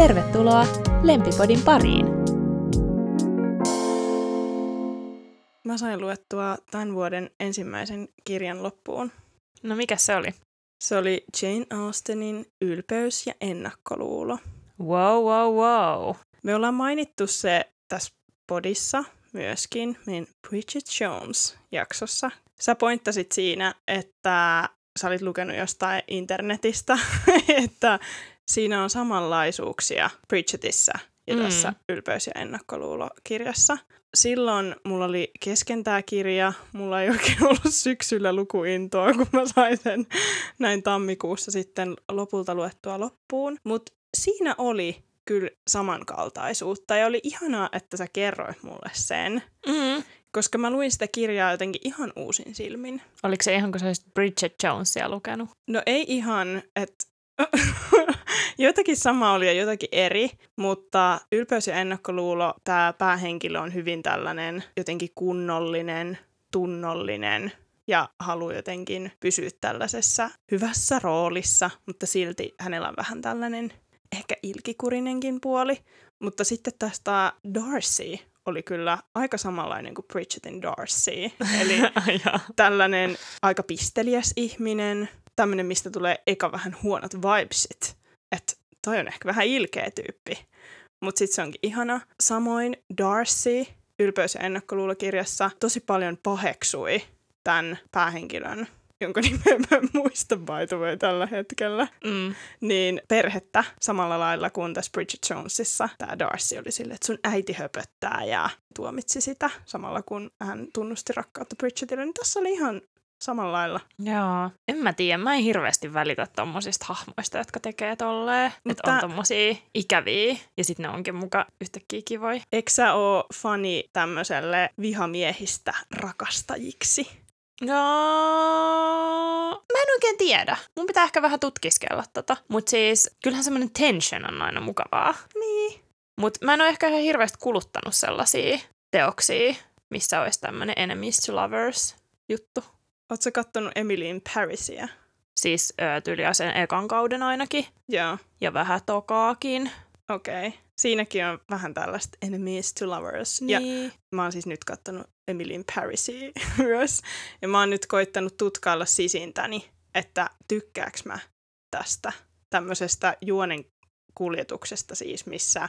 Tervetuloa Lempipodin pariin! Mä sain luettua tämän vuoden ensimmäisen kirjan loppuun. No mikä se oli? Se oli Jane Austenin Ylpeys ja ennakkoluulo. Wow, wow, wow. Me ollaan mainittu se tässä podissa myöskin meidän Bridget Jones-jaksossa. Sä pointtasit siinä, että sä olit lukenut jostain internetistä, että siinä on samanlaisuuksia Bridgetissa ja Mm. tässä Ylpeys- ja ennakkoluulo-kirjassa. Silloin mulla oli kesken tää kirja, mulla ei oikein ollut syksyllä lukuintoa, kun mä sain sen näin tammikuussa sitten lopulta luettua loppuun. Mutta siinä oli kyllä samankaltaisuutta ja oli ihanaa, että sä kerroit mulle sen, Mm. koska mä luin sitä kirjaa jotenkin ihan uusin silmin. Oliko se ihan kuin sä olisit Bridget Jonesia lukenut? No ei ihan, että jotakin sama oli ja jotakin eri, mutta ylpeys ja ennakkoluulo, tämä päähenkilö on hyvin tällainen jotenkin kunnollinen, tunnollinen ja haluaa jotenkin pysyä tällaisessa hyvässä roolissa, mutta silti hänellä on vähän tällainen ehkä ilkikurinenkin puoli. Mutta sitten tästä Darcy oli kyllä aika samanlainen kuin Bridgetin Darcy. Eli tällainen aika pisteliäs ihminen, tämmöinen, mistä tulee eka vähän huonot vibesit. Että toi on ehkä vähän ilkeä tyyppi. Mutta sitten se onkin ihana. Samoin Darcy, Ylpeys- ja ennakkoluulokirjassa, tosi paljon paheksui tämän päähenkilön, jonka nimeä mä en muista by the way tällä hetkellä, Mm. niin perhettä samalla lailla kuin tässä Bridget Jonesissa. Tämä Darcy oli silleen, että sun äiti höpöttää ja tuomitsi sitä samalla kun hän tunnusti rakkautta Bridgetille. Niin tässä oli ihan samalla lailla. Joo. En mä tiedä, mä en hirveästi välitä tommosista hahmoista, jotka tekee tolleen. Että Mutta- on tommosia ikäviä ja sitten ne onkin muka yhtäkkiä kivoja. Eikö sä oo fani tämmöiselle vihamiehistä rakastajiksi? No, mä en oikein tiedä. Mun pitää ehkä vähän tutkiskella tota. Mut siis, kyllähän semmoinen tension on aina mukavaa. Niin. Mut mä en ole ehkä ihan hirveästi kuluttanut sellaisia teoksia, missä olisi tämmöinen enemies to lovers juttu. Sä kattonut Emily in Parisia? Siis tyyliä sen ekan kauden ainakin. Joo, Ja vähän tokaakin. okei. Okay. Siinäkin on vähän tällaista enemies to lovers. Ja Niin. mä oon siis nyt kattonut Emily in Parisia myös. Ja mä oon nyt koittanut tutkailla sisintäni, että tykkääks mä tästä tämmöisestä juonen kuljetuksesta siis, missä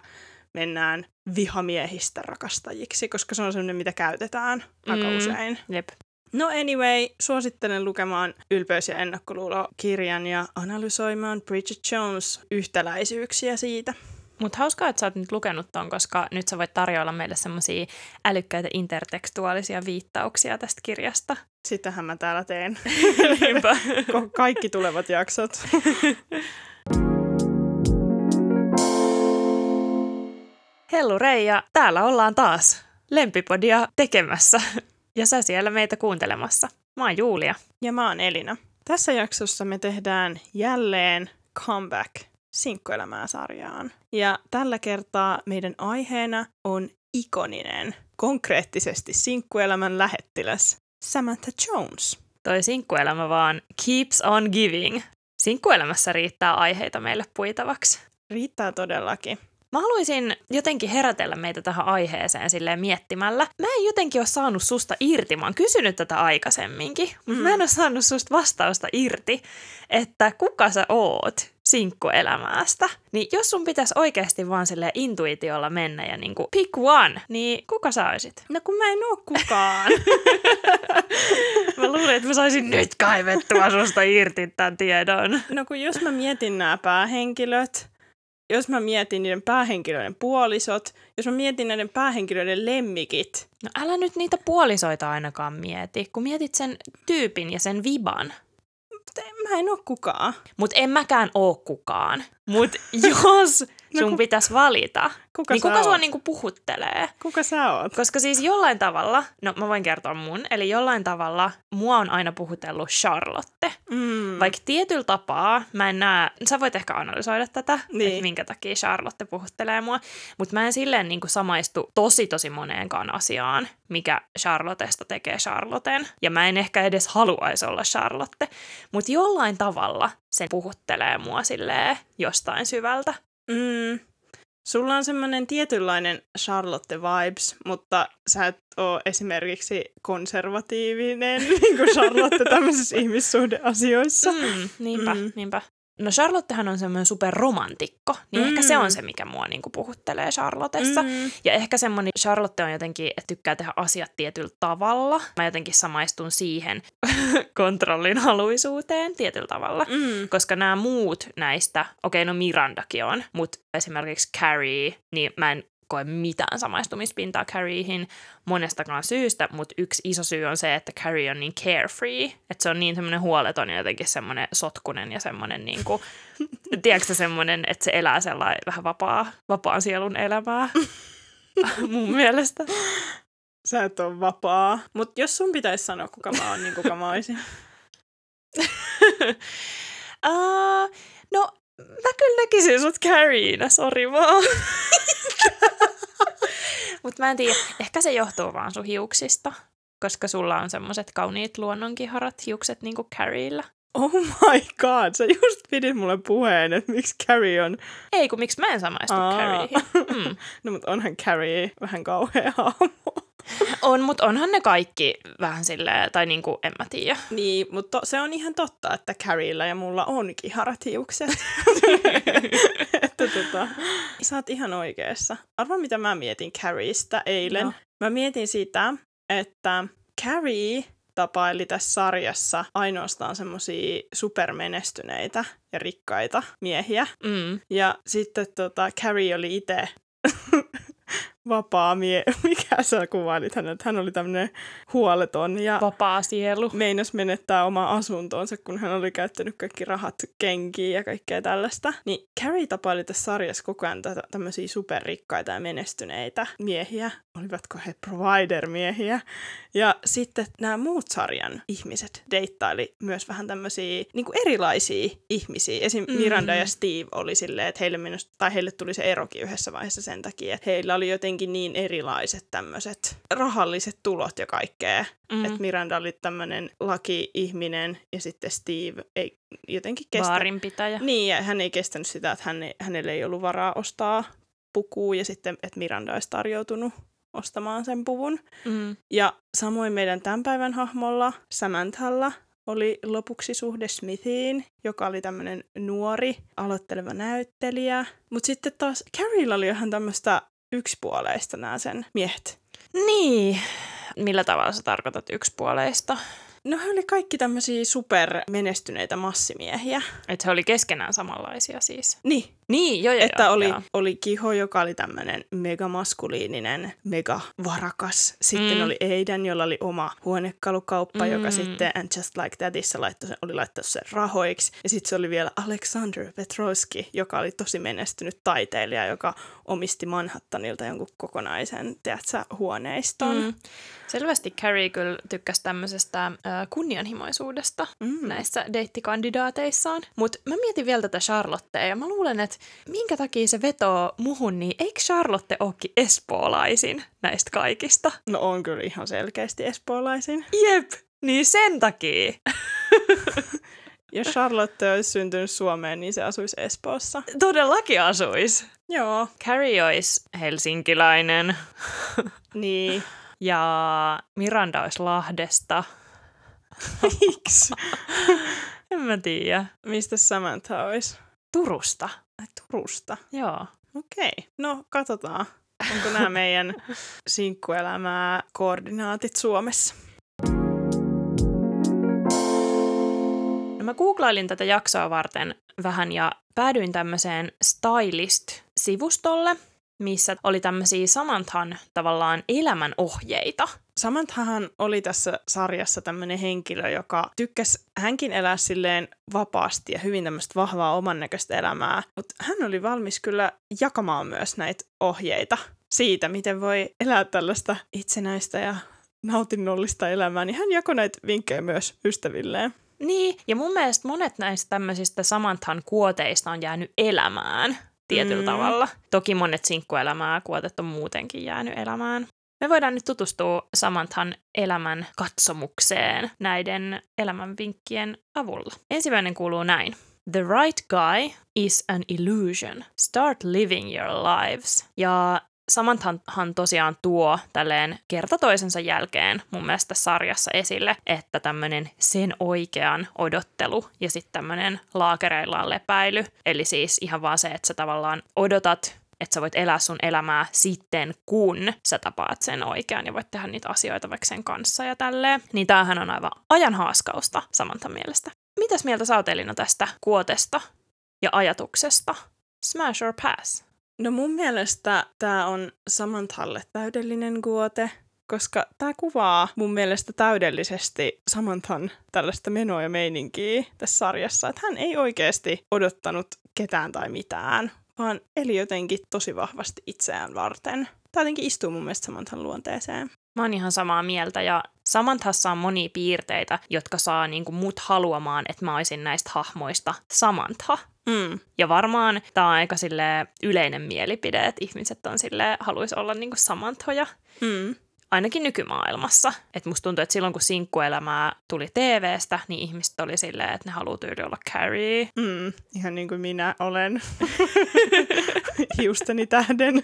mennään vihamiehistä rakastajiksi, koska se on semmoinen, mitä käytetään aika Mm. usein. Jep. No anyway, suosittelen lukemaan Ylpeys- ja ennakkoluulo-kirjan ja analysoimaan Bridget Jones yhtäläisyyksiä siitä. Mutta hauskaa, että sä oot nyt lukenut ton, koska nyt sä voit tarjoilla meille semmosia älykkäitä intertekstuaalisia viittauksia tästä kirjasta. Sitähän mä täällä teen. Niinpä. Kaikki tulevat jaksot. Hellu Reija, täällä ollaan taas Lempipodia tekemässä ja sä siellä meitä kuuntelemassa. Mä oon Julia. Ja mä oon Elina. Tässä jaksossa me tehdään jälleen comeback sinkkuelämää sarjaan. Ja tällä kertaa meidän aiheena on ikoninen, konkreettisesti sinkkuelämän lähettiläs Samantha Jones. Toi sinkkuelämä vaan keeps on giving. Sinkkuelämässä riittää aiheita meille puitavaksi. Riittää todellakin. Mä haluaisin jotenkin herätellä meitä tähän aiheeseen silleen miettimällä. Mä en jotenkin ole saanut susta irti, mä oon kysynyt tätä aikaisemminkin, mutta Mm. mä en ole saanut susta vastausta irti, että kuka sä oot sinkkuelämästä. Niin jos sun pitäisi oikeasti vaan sille intuitiolla mennä ja niinku pick one, niin kuka sä olisit? No kun mä en oo kukaan. Mä luulen, että mä saisin nyt kaivettua susta irti tämän tiedon. No kun jos mä mietin nämä päähenkilöt, jos mä mietin niiden päähenkilöiden puolisot, jos mä mietin näiden päähenkilöiden lemmikit, No älä nyt niitä puolisoita ainakaan mieti, kun mietit sen tyypin ja sen viban. mutta mä en oo kukaan. Mutta en mäkään oo kukaan. Mutta jos sun ku- pitäisi valita, Kuka niin kuka sua oot? niinku puhuttelee? Kuka sä oot? Koska siis jollain tavalla, no mä voin kertoa mun, eli jollain tavalla mua on aina puhutellut Charlotte. Mm. Vaikka tietyllä tapaa, mä en näe, sä voit ehkä analysoida tätä, Niin. että minkä takia Charlotte puhuttelee mua, mutta mä en silleen niin kuin samaistu tosi tosi moneenkaan asiaan, mikä Charlottesta tekee Charlotten, ja mä en ehkä edes haluaisi olla Charlotte, mutta jollain tavalla se puhuttelee mua silleen jostain syvältä. Mm. Sulla on semmoinen tietynlainen Charlotte vibes, mutta sä et ole esimerkiksi konservatiivinen, niin kuin Charlotte tämmöisissä ihmissuhdeasioissa. Mm, niinpä, Mm. niinpä. No Charlottehan on semmoinen superromantikko, niin mm. ehkä se Mm. on se, mikä mua niinku puhuttelee Charlottessa. Mm. Mm. Ja ehkä semmoinen Charlotte on jotenkin, että tykkää tehdä asiat tietyllä tavalla. Mä jotenkin samaistun siihen kontrollin haluisuuteen tietyllä tavalla. Mm. Koska nämä muut näistä, okei no Mirandakin on, mutta esimerkiksi Carrie, niin mä en koe mitään samaistumispintaa Carrieihin monestakaan syystä, mutta yksi iso syy on se, että Carrie on niin carefree, että se on niin semmoinen huoleton ja jotenkin semmoinen sotkunen ja semmoinen niin kuin, tiedätkö semmoinen, että se elää sellainen vähän vapaa, vapaan sielun elämää mun mielestä. Sä et ole vapaa. Mutta jos sun pitäisi sanoa, kuka mä oon, niin kuka mä oisin. uh, no, mä kyllä näkisin sut Carriena, sori vaan. Mutta mä en tiedä, ehkä se johtuu vaan sun hiuksista, koska sulla on semmoset kauniit luonnonkiharat hiukset niinku Carriella. Oh my god, sä just pidit mulle puheen, että miksi Carrie on... Ei, kun miksi mä en samaistu. Carrieihin. Mm. No mutta onhan Carrie vähän kauhea hahmo. On, mutta onhan ne kaikki vähän silleen, tai niinku, en mä tiedä. Niin, mutta to, se on ihan totta, että Carriella ja mulla on kiharat hiukset. että tota, sä oot ihan oikeassa. Arva, mitä mä mietin Carriestä eilen. No. Mä mietin sitä, että Carrie tapaili tässä sarjassa ainoastaan semmosia supermenestyneitä ja rikkaita miehiä. Mm. Ja sitten tota, Carrie oli itse vapaa mie... Mikä sä kuvailit hänet? Hän oli tämmöinen huoleton ja Vapaa sielu. meinas menettää omaa asuntonsa, kun hän oli käyttänyt kaikki rahat kenkiin ja kaikkea tällaista. Niin Carrie tapaili tässä sarjassa koko ajan tätä, tämmöisiä superrikkaita ja menestyneitä miehiä. Olivatko he provider-miehiä? Ja sitten nämä muut sarjan ihmiset deittaili myös vähän tämmöisiä niin erilaisia ihmisiä. Esim. Miranda ja Steve oli silleen, että heille, mennus, tai heille tuli se erokin yhdessä vaiheessa sen takia, että heillä oli jotenkin niin erilaiset tämmöiset rahalliset tulot ja kaikkea. Mm. Mm. Että Miranda oli tämmöinen laki-ihminen ja sitten Steve ei jotenkin kestä. Baarinpitäjä. Niin, ja hän ei kestänyt sitä, että hän ei, hänelle ei ollut varaa ostaa pukua ja sitten, että Miranda olisi tarjoutunut ostamaan sen puvun. Mm. Ja samoin meidän tämän päivän hahmolla, Samanthalla, oli lopuksi suhde Smithiin, joka oli tämmöinen nuori, aloitteleva näyttelijä. Mutta sitten taas Carriella oli ihan tämmöistä yksipuoleista nämä sen miehet. Niin. Millä tavalla sä tarkoitat yksipuoleista? No he oli kaikki tämmöisiä supermenestyneitä massimiehiä. Että he oli keskenään samanlaisia siis. Niin, Niin, joo, joo, että joo, oli, joo. oli Kiho, joka oli tämmöinen megamaskuliininen, megavarakas. Sitten Mm. oli Aiden, jolla oli oma huonekalukauppa, mm. joka sitten And Just Like Thatissa laittoi sen, oli laittanut sen rahoiksi. Ja sitten se oli vielä Alexander Petrovski, joka oli tosi menestynyt taiteilija, joka omisti Manhattanilta jonkun kokonaisen, tiedätkö, huoneiston. Mm. Selvästi Carrie kyllä tykkäsi tämmöisestä äh, kunnianhimoisuudesta Mm. näissä deitti-kandidaateissaan. Mutta mä mietin vielä tätä Charlottea ja mä luulen, että minkä takia se vetoo muhun, niin eikö Charlotte olekin espoolaisin näistä kaikista? No on kyllä ihan selkeästi espoolaisin. Jep, niin sen takia. Jos Charlotte olisi syntynyt Suomeen, niin se asuisi Espoossa. Todellakin asuis. Joo. Carrie olisi helsinkiläinen Niin. ja Miranda olisi Lahdesta. Miksi? En mä tiedä. Mistä Samantha olisi? Turusta. Ai, Turusta. Joo. Okei. No, katsotaan. Onko nämä meidän sinkkuelämää koordinaatit Suomessa? No mä googlailin tätä jaksoa varten vähän ja päädyin tämmöiseen Stylist-sivustolle, missä oli tämmöisiä Samanthan tavallaan elämänohjeita. Samanthahan oli tässä sarjassa tämmöinen henkilö, joka tykkäsi hänkin elää silleen vapaasti ja hyvin tämmöistä vahvaa oman näköistä elämää, mutta hän oli valmis kyllä jakamaan myös näitä ohjeita siitä, miten voi elää tällaista itsenäistä ja nautinnollista elämää, niin hän jakoi näitä vinkkejä myös ystävilleen. Niin, ja mun mielestä monet näistä tämmöisistä Samanthan kuoteista on jäänyt elämään tietyllä Mm. tavalla. Toki monet sinkkuelämää kuotet on muutenkin jäänyt elämään. Me voidaan nyt tutustua Samanthan elämän katsomukseen näiden elämän vinkkien avulla. Ensimmäinen kuuluu näin. The right guy is an illusion. Start living your lives. Ja Samanthahan tosiaan tuo tälleen kerta toisensa jälkeen mun mielestä sarjassa esille, että tämmöinen sen oikean odottelu ja sitten tämmöinen laakereillaan lepäily, eli siis ihan vaan se, että sä tavallaan odotat että sä voit elää sun elämää sitten, kun sä tapaat sen oikean ja voit tehdä niitä asioita vaikka sen kanssa ja tälleen. Niin tämähän on aivan ajan haaskausta Samantha mielestä. Mitäs mieltä sä oot Elina tästä kuotesta ja ajatuksesta? Smash or pass? No mun mielestä tämä on Samanthalle täydellinen kuote, koska tämä kuvaa mun mielestä täydellisesti Samanthan tällaista menoa ja meininkiä tässä sarjassa, että hän ei oikeasti odottanut ketään tai mitään, vaan eli jotenkin tosi vahvasti itseään varten. Tämä jotenkin istuu mun mielestä Samanthan luonteeseen. Mä oon ihan samaa mieltä ja Samanthassa on monia piirteitä, jotka saa niinku mut haluamaan, että mä olisin näistä hahmoista Samantha. Mm. Ja varmaan tämä on aika yleinen mielipide, että ihmiset on sille haluaisi olla niinku Samanthoja. Mm. Ainakin nykymaailmassa. Että musta tuntuu, että silloin kun sinkkuelämää tuli TVstä, niin ihmiset oli silleen, että ne haluaa tyyli olla Carrie. Mm. Ihan niin kuin minä olen. Hiusteni tähden.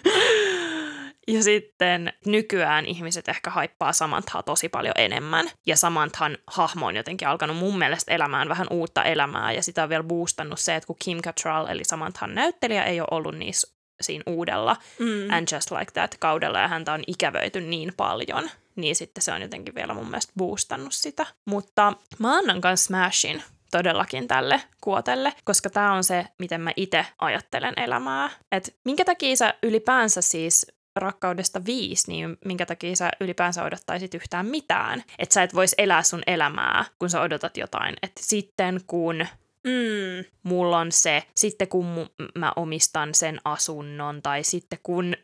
Ja sitten nykyään ihmiset ehkä haippaa Samanthaa tosi paljon enemmän. Ja Samanthan hahmo on jotenkin alkanut mun mielestä elämään vähän uutta elämää. Ja sitä on vielä boostannut se, että kun Kim Cattrall eli Samanthan näyttelijä ei ole ollut niissä siinä uudella mm. And Just Like That kaudella ja häntä on ikävöity niin paljon, niin sitten se on jotenkin vielä mun mielestä boostannut sitä. Mutta mä annan kanssa Smashin todellakin tälle kuotelle, koska tämä on se, miten mä itse ajattelen elämää. Et minkä takia sä ylipäänsä siis rakkaudesta viisi, niin minkä takia sä ylipäänsä odottaisit yhtään mitään. Että sä et vois elää sun elämää, kun sä odotat jotain. Että sitten kun Mm. Mulla on se, sitten kun mu- mä omistan sen asunnon, tai sitten kun...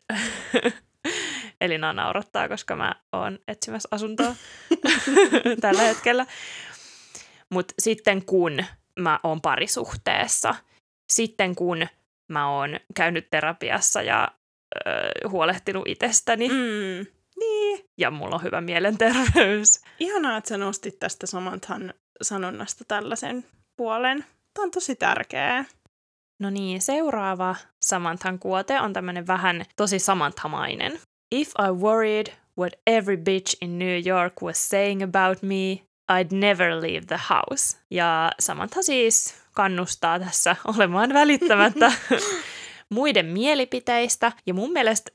Elina naurattaa, koska mä oon etsimässä asuntoa tällä hetkellä. Mutta sitten kun mä oon parisuhteessa, sitten kun mä oon käynyt terapiassa ja ö, huolehtinut itsestäni. Mm. Niin. Ja mulla on hyvä mielenterveys. Ihanaa, että sä nostit tästä Samanthan sanonnasta tällaisen puolen. Tämä on tosi tärkeää. No niin, seuraava Samanthan kuote on tämmönen vähän tosi samanthamainen. If I worried what every bitch in New York was saying about me, I'd never leave the house. Ja Samantha siis kannustaa tässä olemaan välittämättä muiden mielipiteistä. Ja mun mielestä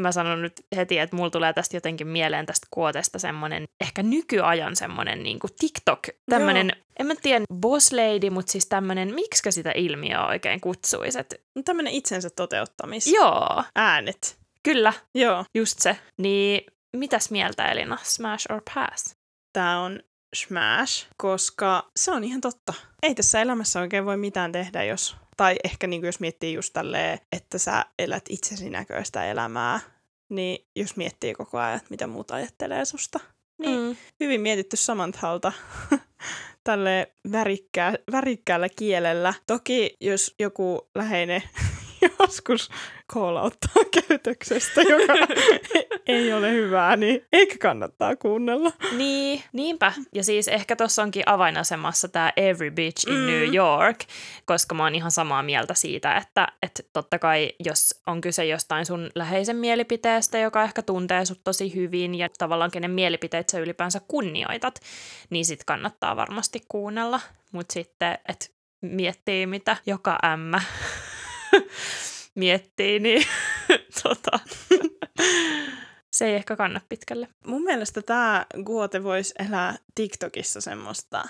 mä sanon nyt heti, että mulla tulee tästä jotenkin mieleen tästä kuotesta semmonen, ehkä nykyajan semmonen niin kuin TikTok, tämmönen, Joo. en mä tiedä, boss lady, mutta siis tämmönen, miksi sitä ilmiöä oikein kutsuisi? No tämmönen itsensä toteuttamis. Joo. Äänet. Kyllä. Joo. Just se. Niin mitäs mieltä Elina, smash or pass? Tää on smash, koska se on ihan totta. Ei tässä elämässä oikein voi mitään tehdä, jos tai ehkä niin kuin jos miettii just tälleen, että sä elät itsesi näköistä elämää, niin jos miettii koko ajan, että mitä muut ajattelee susta, niin mm. hyvin mietitty Samanthalta tälle värikkää, värikkäällä kielellä. Toki jos joku läheinen joskus koolauttaa käytöksestä, joka ei ole hyvää, niin eikä kannattaa kuunnella. Niin, niinpä. Ja siis ehkä tuossa onkin avainasemassa tämä Every Bitch in mm. New York, koska mä oon ihan samaa mieltä siitä, että, että totta kai jos on kyse jostain sun läheisen mielipiteestä, joka ehkä tuntee sut tosi hyvin ja tavallaan kenen mielipiteet sä ylipäänsä kunnioitat, niin sit kannattaa varmasti kuunnella. Mutta sitten, että miettii mitä joka ämmä miettii, niin tota, se ei ehkä kanna pitkälle. Mun mielestä tämä Guote voisi elää TikTokissa semmoista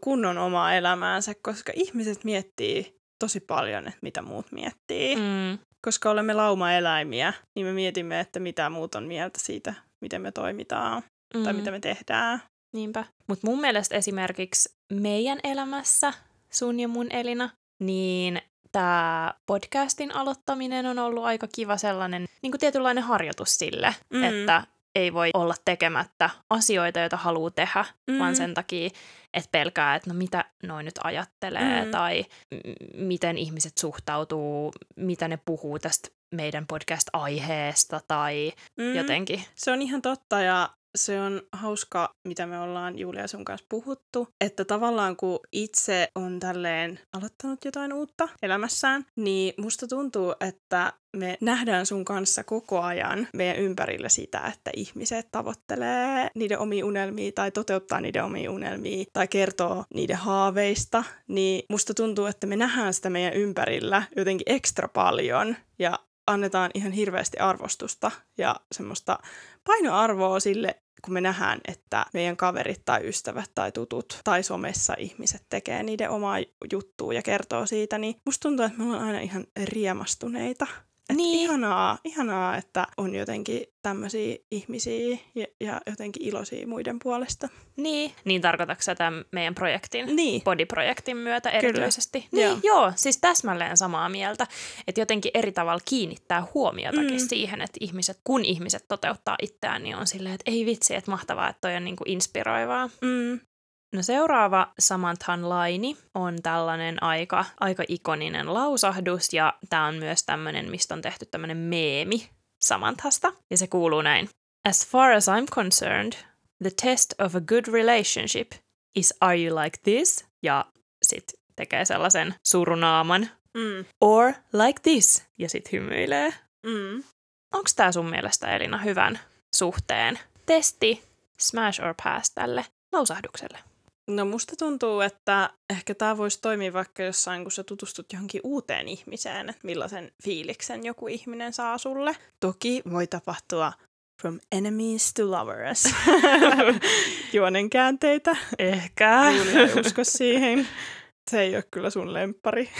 kunnon omaa elämäänsä, koska ihmiset miettii tosi paljon, että mitä muut miettii. Mm. Koska olemme lauma-eläimiä, niin me mietimme, että mitä muut on mieltä siitä, miten me toimitaan mm. tai mitä me tehdään. Niinpä. Mutta mun mielestä esimerkiksi meidän elämässä, sun ja mun Elina, niin tämä podcastin aloittaminen on ollut aika kiva sellainen niin kuin tietynlainen harjoitus sille, mm. että ei voi olla tekemättä asioita, joita haluaa tehdä, mm. vaan sen takia, että pelkää, että no mitä noin nyt ajattelee mm. tai m- miten ihmiset suhtautuu, mitä ne puhuu tästä meidän podcast-aiheesta tai mm. jotenkin. Se on ihan totta ja se on hauska, mitä me ollaan Julia sun kanssa puhuttu, että tavallaan kun itse on tälleen aloittanut jotain uutta elämässään, niin musta tuntuu, että me nähdään sun kanssa koko ajan meidän ympärillä sitä, että ihmiset tavoittelee niiden omia unelmia tai toteuttaa niiden omia unelmia tai kertoo niiden haaveista, niin musta tuntuu, että me nähdään sitä meidän ympärillä jotenkin ekstra paljon ja annetaan ihan hirveästi arvostusta ja semmoista painoarvoa sille, kun me nähdään, että meidän kaverit tai ystävät tai tutut tai somessa ihmiset tekee niiden omaa juttua ja kertoo siitä, niin musta tuntuu, että me ollaan aina ihan riemastuneita et niin. ihanaa, ihanaa, että on jotenkin tämmöisiä ihmisiä ja, ja jotenkin iloisia muiden puolesta. Niin, niin tarkoitatko sä tämän meidän projektin, niin. body-projektin myötä erityisesti? Kyllä. Niin, joo. joo, siis täsmälleen samaa mieltä, että jotenkin eri tavalla kiinnittää huomiotakin mm. siihen, että ihmiset, kun ihmiset toteuttaa itseään, niin on silleen, että ei vitsi, että mahtavaa, että toi on niinku inspiroivaa. Mm. No seuraava Samanthan laini on tällainen aika, aika ikoninen lausahdus ja tämä on myös tämmöinen, mistä on tehty tämmöinen meemi Samanthasta. Ja se kuuluu näin. As far as I'm concerned, the test of a good relationship is are you like this? Ja sit tekee sellaisen surunaaman. Mm. Or like this? Ja sit hymyilee. Mm. Onko tämä sun mielestä Elina hyvän suhteen testi, smash or pass tälle lausahdukselle? No musta tuntuu, että ehkä tämä voisi toimia vaikka jossain, kun sä tutustut johonkin uuteen ihmiseen, että millaisen fiiliksen joku ihminen saa sulle. Toki voi tapahtua from enemies to lovers. Juonen käänteitä. Ehkä. Julia usko siihen. Se ei ole kyllä sun lempari.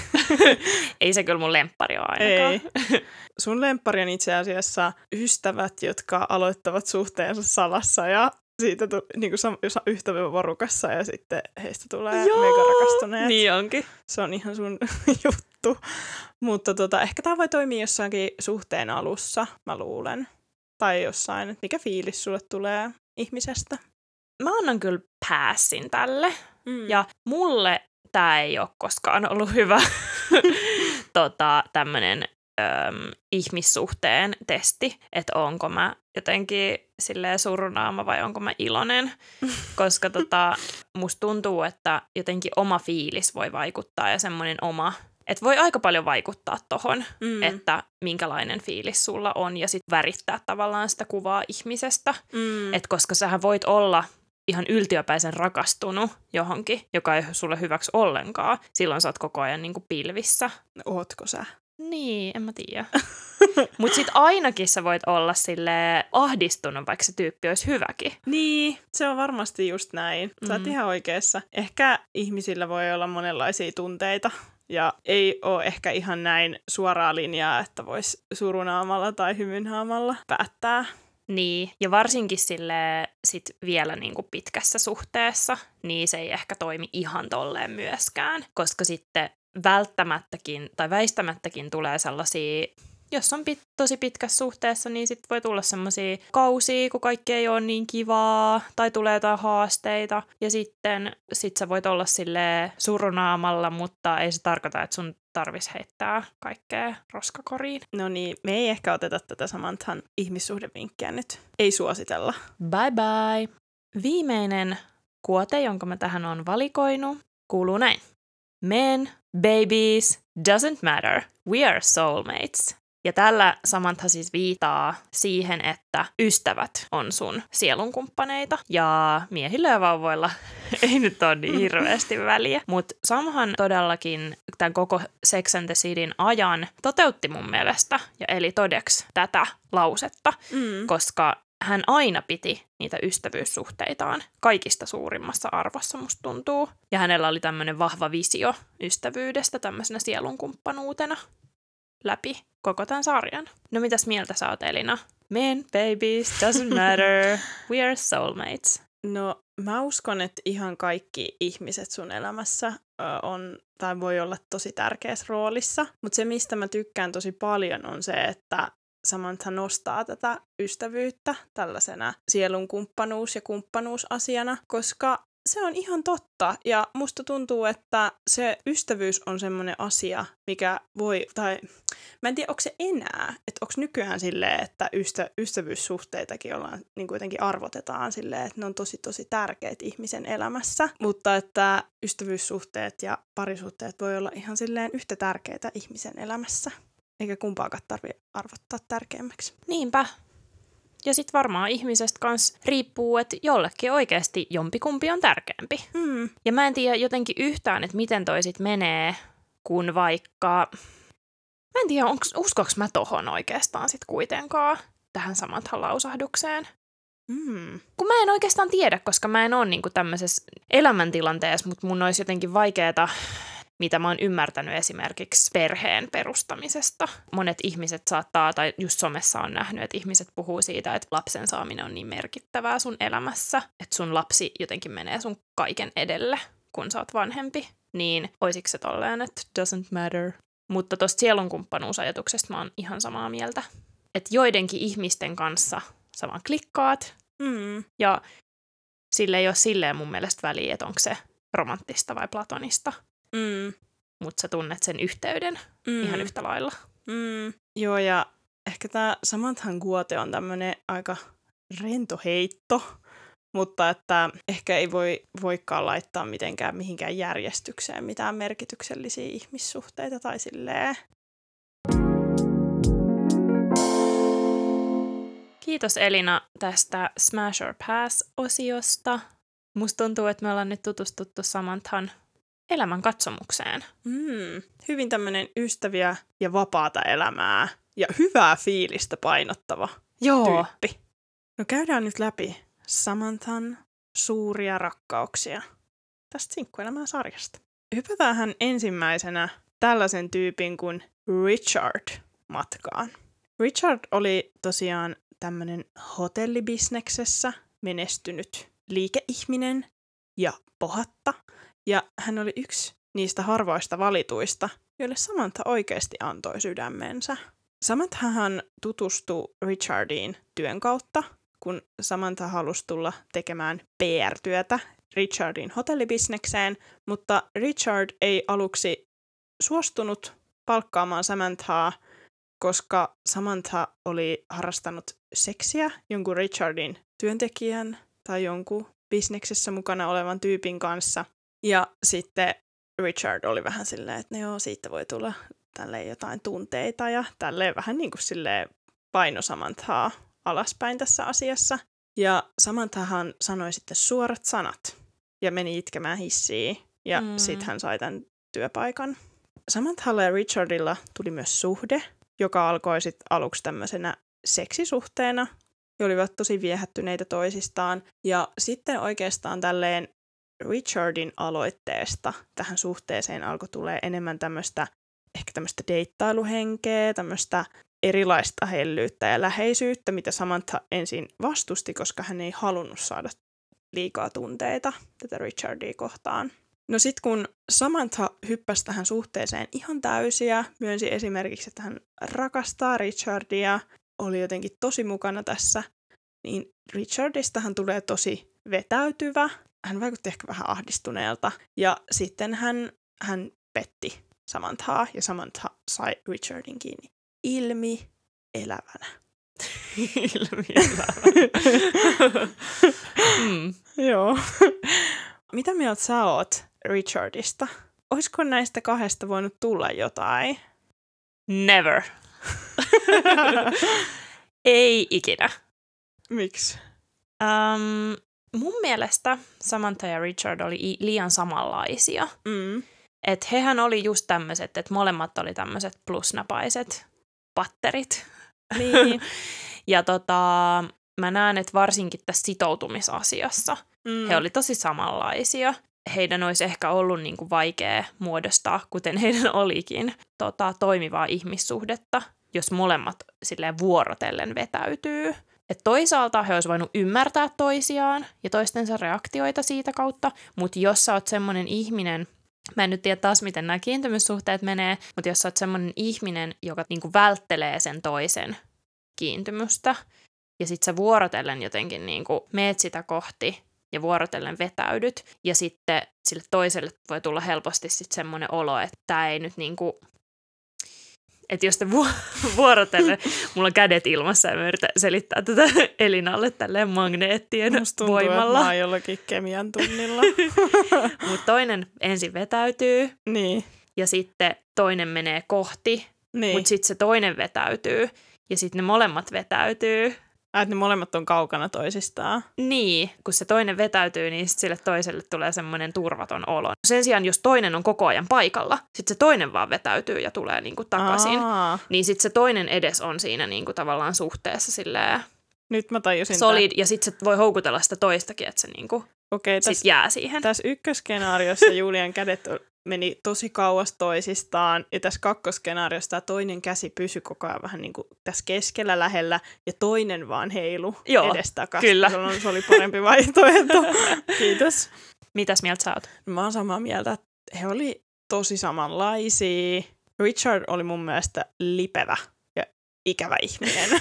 ei se kyllä mun lempari ole ainakaan. Ei. Sun lempari on itse asiassa ystävät, jotka aloittavat suhteensa salassa ja siitä tu, niin kuin on yhtä vorukassa ja sitten heistä tulee Joo, mega rakastuneet. Niin onkin. Se on ihan sun juttu. Mutta tota, ehkä tämä voi toimia jossakin suhteen alussa, mä luulen. Tai jossain, että mikä fiilis sulle tulee ihmisestä. Mä annan kyllä päässin tälle. Mm. Ja mulle tämä ei ole koskaan ollut hyvä tota, tämmöinen äm, ihmissuhteen testi, että onko mä jotenkin silleen surunaama vai onko mä iloinen, koska tota, musta tuntuu, että jotenkin oma fiilis voi vaikuttaa ja semmoinen oma, että voi aika paljon vaikuttaa tohon, mm. että minkälainen fiilis sulla on ja sitten värittää tavallaan sitä kuvaa ihmisestä, mm. että koska sähän voit olla ihan yltiöpäisen rakastunut johonkin, joka ei sulle hyväksi ollenkaan. Silloin sä oot koko ajan niin kuin pilvissä. Ootko sä? Niin, en mä tiedä. Mutta sitten ainakin sä voit olla sille ahdistunut, vaikka se tyyppi olisi hyväkin. Niin, se on varmasti just näin. Sä oot mm. ihan oikeassa. Ehkä ihmisillä voi olla monenlaisia tunteita. Ja ei ole ehkä ihan näin suoraa linjaa, että voisi surunaamalla tai hymynhaamalla päättää. Niin, ja varsinkin sille sit vielä niin kuin pitkässä suhteessa, niin se ei ehkä toimi ihan tolleen myöskään, koska sitten välttämättäkin tai väistämättäkin tulee sellaisia, jos on pit, tosi pitkässä suhteessa, niin sitten voi tulla sellaisia kausia, kun kaikki ei ole niin kivaa, tai tulee jotain haasteita, ja sitten sit sä voit olla sille surunaamalla, mutta ei se tarkoita, että sun tarvis heittää kaikkea roskakoriin. No niin, me ei ehkä oteta tätä Samanthan ihmissuhdevinkkiä nyt. Ei suositella. Bye bye. Viimeinen kuote, jonka mä tähän on valikoinut, kuuluu näin. Men, babies, doesn't matter. We are soulmates. Ja tällä Samantha siis viitaa siihen, että ystävät on sun sielunkumppaneita ja miehillä ja vauvoilla ei nyt ole niin hirveästi väliä. Mutta Samhan todellakin tämän koko Sex and the Cityn ajan toteutti mun mielestä ja eli todeksi tätä lausetta, mm. koska hän aina piti niitä ystävyyssuhteitaan kaikista suurimmassa arvossa, musta tuntuu. Ja hänellä oli tämmöinen vahva visio ystävyydestä tämmöisenä sielunkumppanuutena läpi koko tämän sarjan. No mitäs mieltä sä oot, Elina? Men, babies, doesn't matter, we are soulmates. No mä uskon, että ihan kaikki ihmiset sun elämässä on tai voi olla tosi tärkeässä roolissa. Mutta se, mistä mä tykkään tosi paljon, on se, että Samantha nostaa tätä ystävyyttä tällaisena sielun kumppanuus- ja kumppanuusasiana, koska se on ihan totta. Ja musta tuntuu, että se ystävyys on semmoinen asia, mikä voi, tai mä en tiedä, onko se enää, että onko nykyään silleen, että ystä, ystävyyssuhteitakin ollaan, niin kuin jotenkin arvotetaan silleen, että ne on tosi tosi tärkeät ihmisen elämässä, mutta että ystävyyssuhteet ja parisuhteet voi olla ihan silleen yhtä tärkeitä ihmisen elämässä, eikä kumpaakaan tarvitse arvottaa tärkeämmäksi. Niinpä. Ja sitten varmaan ihmisestä kans riippuu, että jollekin oikeasti jompikumpi on tärkeämpi. Mm. Ja mä en tiedä jotenkin yhtään, että miten toi sit menee, kun vaikka... Mä en tiedä, onks, uskoks mä tohon oikeastaan sit kuitenkaan tähän samathan lausahdukseen. Mm. Kun mä en oikeastaan tiedä, koska mä en ole niinku tämmöisessä elämäntilanteessa, mutta mun olisi jotenkin vaikeeta mitä mä oon ymmärtänyt esimerkiksi perheen perustamisesta. Monet ihmiset saattaa, tai just somessa on nähnyt, että ihmiset puhuu siitä, että lapsen saaminen on niin merkittävää sun elämässä, että sun lapsi jotenkin menee sun kaiken edelle, kun sä oot vanhempi. Niin oisiko se tolleen, että doesn't matter. Mutta tosta sielunkumppanuusajatuksesta mä oon ihan samaa mieltä. Että joidenkin ihmisten kanssa sä vaan klikkaat, Mm. ja sille ei ole silleen mun mielestä väliä, että onko se romanttista vai platonista Mm. mutta sä tunnet sen yhteyden Mm. ihan yhtä lailla. Mm. Joo, ja ehkä tämä Samanthan Guote on tämmöinen aika rento heitto, mutta että ehkä ei voi, voikaan laittaa mitenkään mihinkään järjestykseen mitään merkityksellisiä ihmissuhteita tai silleen. Kiitos Elina tästä Smash or Pass-osiosta. Musta tuntuu, että me ollaan nyt tutustuttu Samanthan elämän katsomukseen. Mm. Hyvin tämmöinen ystäviä ja vapaata elämää ja hyvää fiilistä painottava Joo. tyyppi. No käydään nyt läpi Samanthan suuria rakkauksia tästä sinkkuelämää sarjasta. Hypätäänhän ensimmäisenä tällaisen tyypin kuin Richard matkaan. Richard oli tosiaan tämmöinen hotellibisneksessä menestynyt liikeihminen ja pohatta, ja hän oli yksi niistä harvoista valituista, joille Samantha oikeasti antoi sydämensä. Samanthahan tutustui Richardiin työn kautta, kun Samantha halusi tulla tekemään PR-työtä Richardin hotellibisnekseen, mutta Richard ei aluksi suostunut palkkaamaan Samanthaa, koska Samantha oli harrastanut seksiä jonkun Richardin työntekijän tai jonkun bisneksessä mukana olevan tyypin kanssa. Ja sitten Richard oli vähän silleen, että no joo, siitä voi tulla tälleen jotain tunteita ja tälleen vähän niin kuin silleen paino Samanthaa alaspäin tässä asiassa. Ja Samanthahan sanoi sitten suorat sanat ja meni itkemään hissiin ja Mm. mm. sitten hän sai tämän työpaikan. Samanthalla ja Richardilla tuli myös suhde, joka alkoi sitten aluksi tämmöisenä seksisuhteena. He olivat tosi viehättyneitä toisistaan. Ja sitten oikeastaan tälleen Richardin aloitteesta tähän suhteeseen alkoi tulee enemmän tämmöistä ehkä tämmöistä deittailuhenkeä, tämmöistä erilaista hellyyttä ja läheisyyttä, mitä Samantha ensin vastusti, koska hän ei halunnut saada liikaa tunteita tätä Richardia kohtaan. No sitten kun Samantha hyppäsi tähän suhteeseen ihan täysiä, myönsi esimerkiksi, että hän rakastaa Richardia, oli jotenkin tosi mukana tässä, niin Richardistahan tulee tosi vetäytyvä. Hän vaikutti ehkä vähän ahdistuneelta. Ja sitten hän, hän petti Samanthaa ja Samantha sai Richardin kiinni ilmi elävänä. mm. Joo. Mitä mieltä sä oot Richardista? Olisiko näistä kahdesta voinut tulla jotain? Never. Ei ikinä. Miksi? Um, mun mielestä Samantha ja Richard oli liian samanlaisia. Mm. Että hehän oli just tämmöiset, että molemmat oli tämmöiset plusnapaiset patterit. Niin. ja tota, mä näen, että varsinkin tässä sitoutumisasiassa Mm. he oli tosi samanlaisia. Heidän olisi ehkä ollut niin kuin vaikea muodostaa, kuten heidän olikin, tota, toimivaa ihmissuhdetta, jos molemmat silleen vuorotellen vetäytyy. Et toisaalta he olisivat voinut ymmärtää toisiaan ja toistensa reaktioita siitä kautta, mutta jos sä oot semmoinen ihminen, mä en nyt tiedä taas, miten nämä kiintymyssuhteet menee, mutta jos sä oot semmoinen ihminen, joka niinku välttelee sen toisen kiintymystä, ja sit sä vuorotellen jotenkin niinku meet sitä kohti, ja vuorotellen vetäydyt. Ja sitten sille toiselle voi tulla helposti sitten semmoinen olo, että tämä ei nyt niinku että jos te vu- vuorotellen, mulla on kädet ilmassa ja mä yritän selittää tätä Elinalle tälleen magneettien Musta tuntuu, voimalla. että mä jollakin kemian tunnilla. Mutta toinen ensin vetäytyy niin, ja sitten toinen menee kohti, niin. mutta sitten se toinen vetäytyy ja sitten ne molemmat vetäytyy. Ai, että ne molemmat on kaukana toisistaan. Niin, kun se toinen vetäytyy, niin sit sille toiselle tulee semmoinen turvaton olo. Sen sijaan, jos toinen on koko ajan paikalla, sitten se toinen vaan vetäytyy ja tulee niinku takaisin. Aa, Niin sitten se toinen edes on siinä niinku tavallaan suhteessa silleen nyt mä tajusin. solid, ja sitten se voi houkutella sitä toistakin, että se niinku Okei, sit jää siihen. tässä ykköskenaariossa Julian kädet meni tosi kauas toisistaan, ja tässä kakkoskenaariossa tämä toinen käsi pysyi koko ajan vähän niin kuin tässä keskellä lähellä, ja toinen vaan heilu Joo, edestakaisin. kyllä. Silloin se oli parempi vaihtoehto. Kiitos. Mitäs mieltä sä oot? Mä oon samaa mieltä, että he oli tosi samanlaisia. Richard oli mun mielestä lipevä ja ikävä ihminen.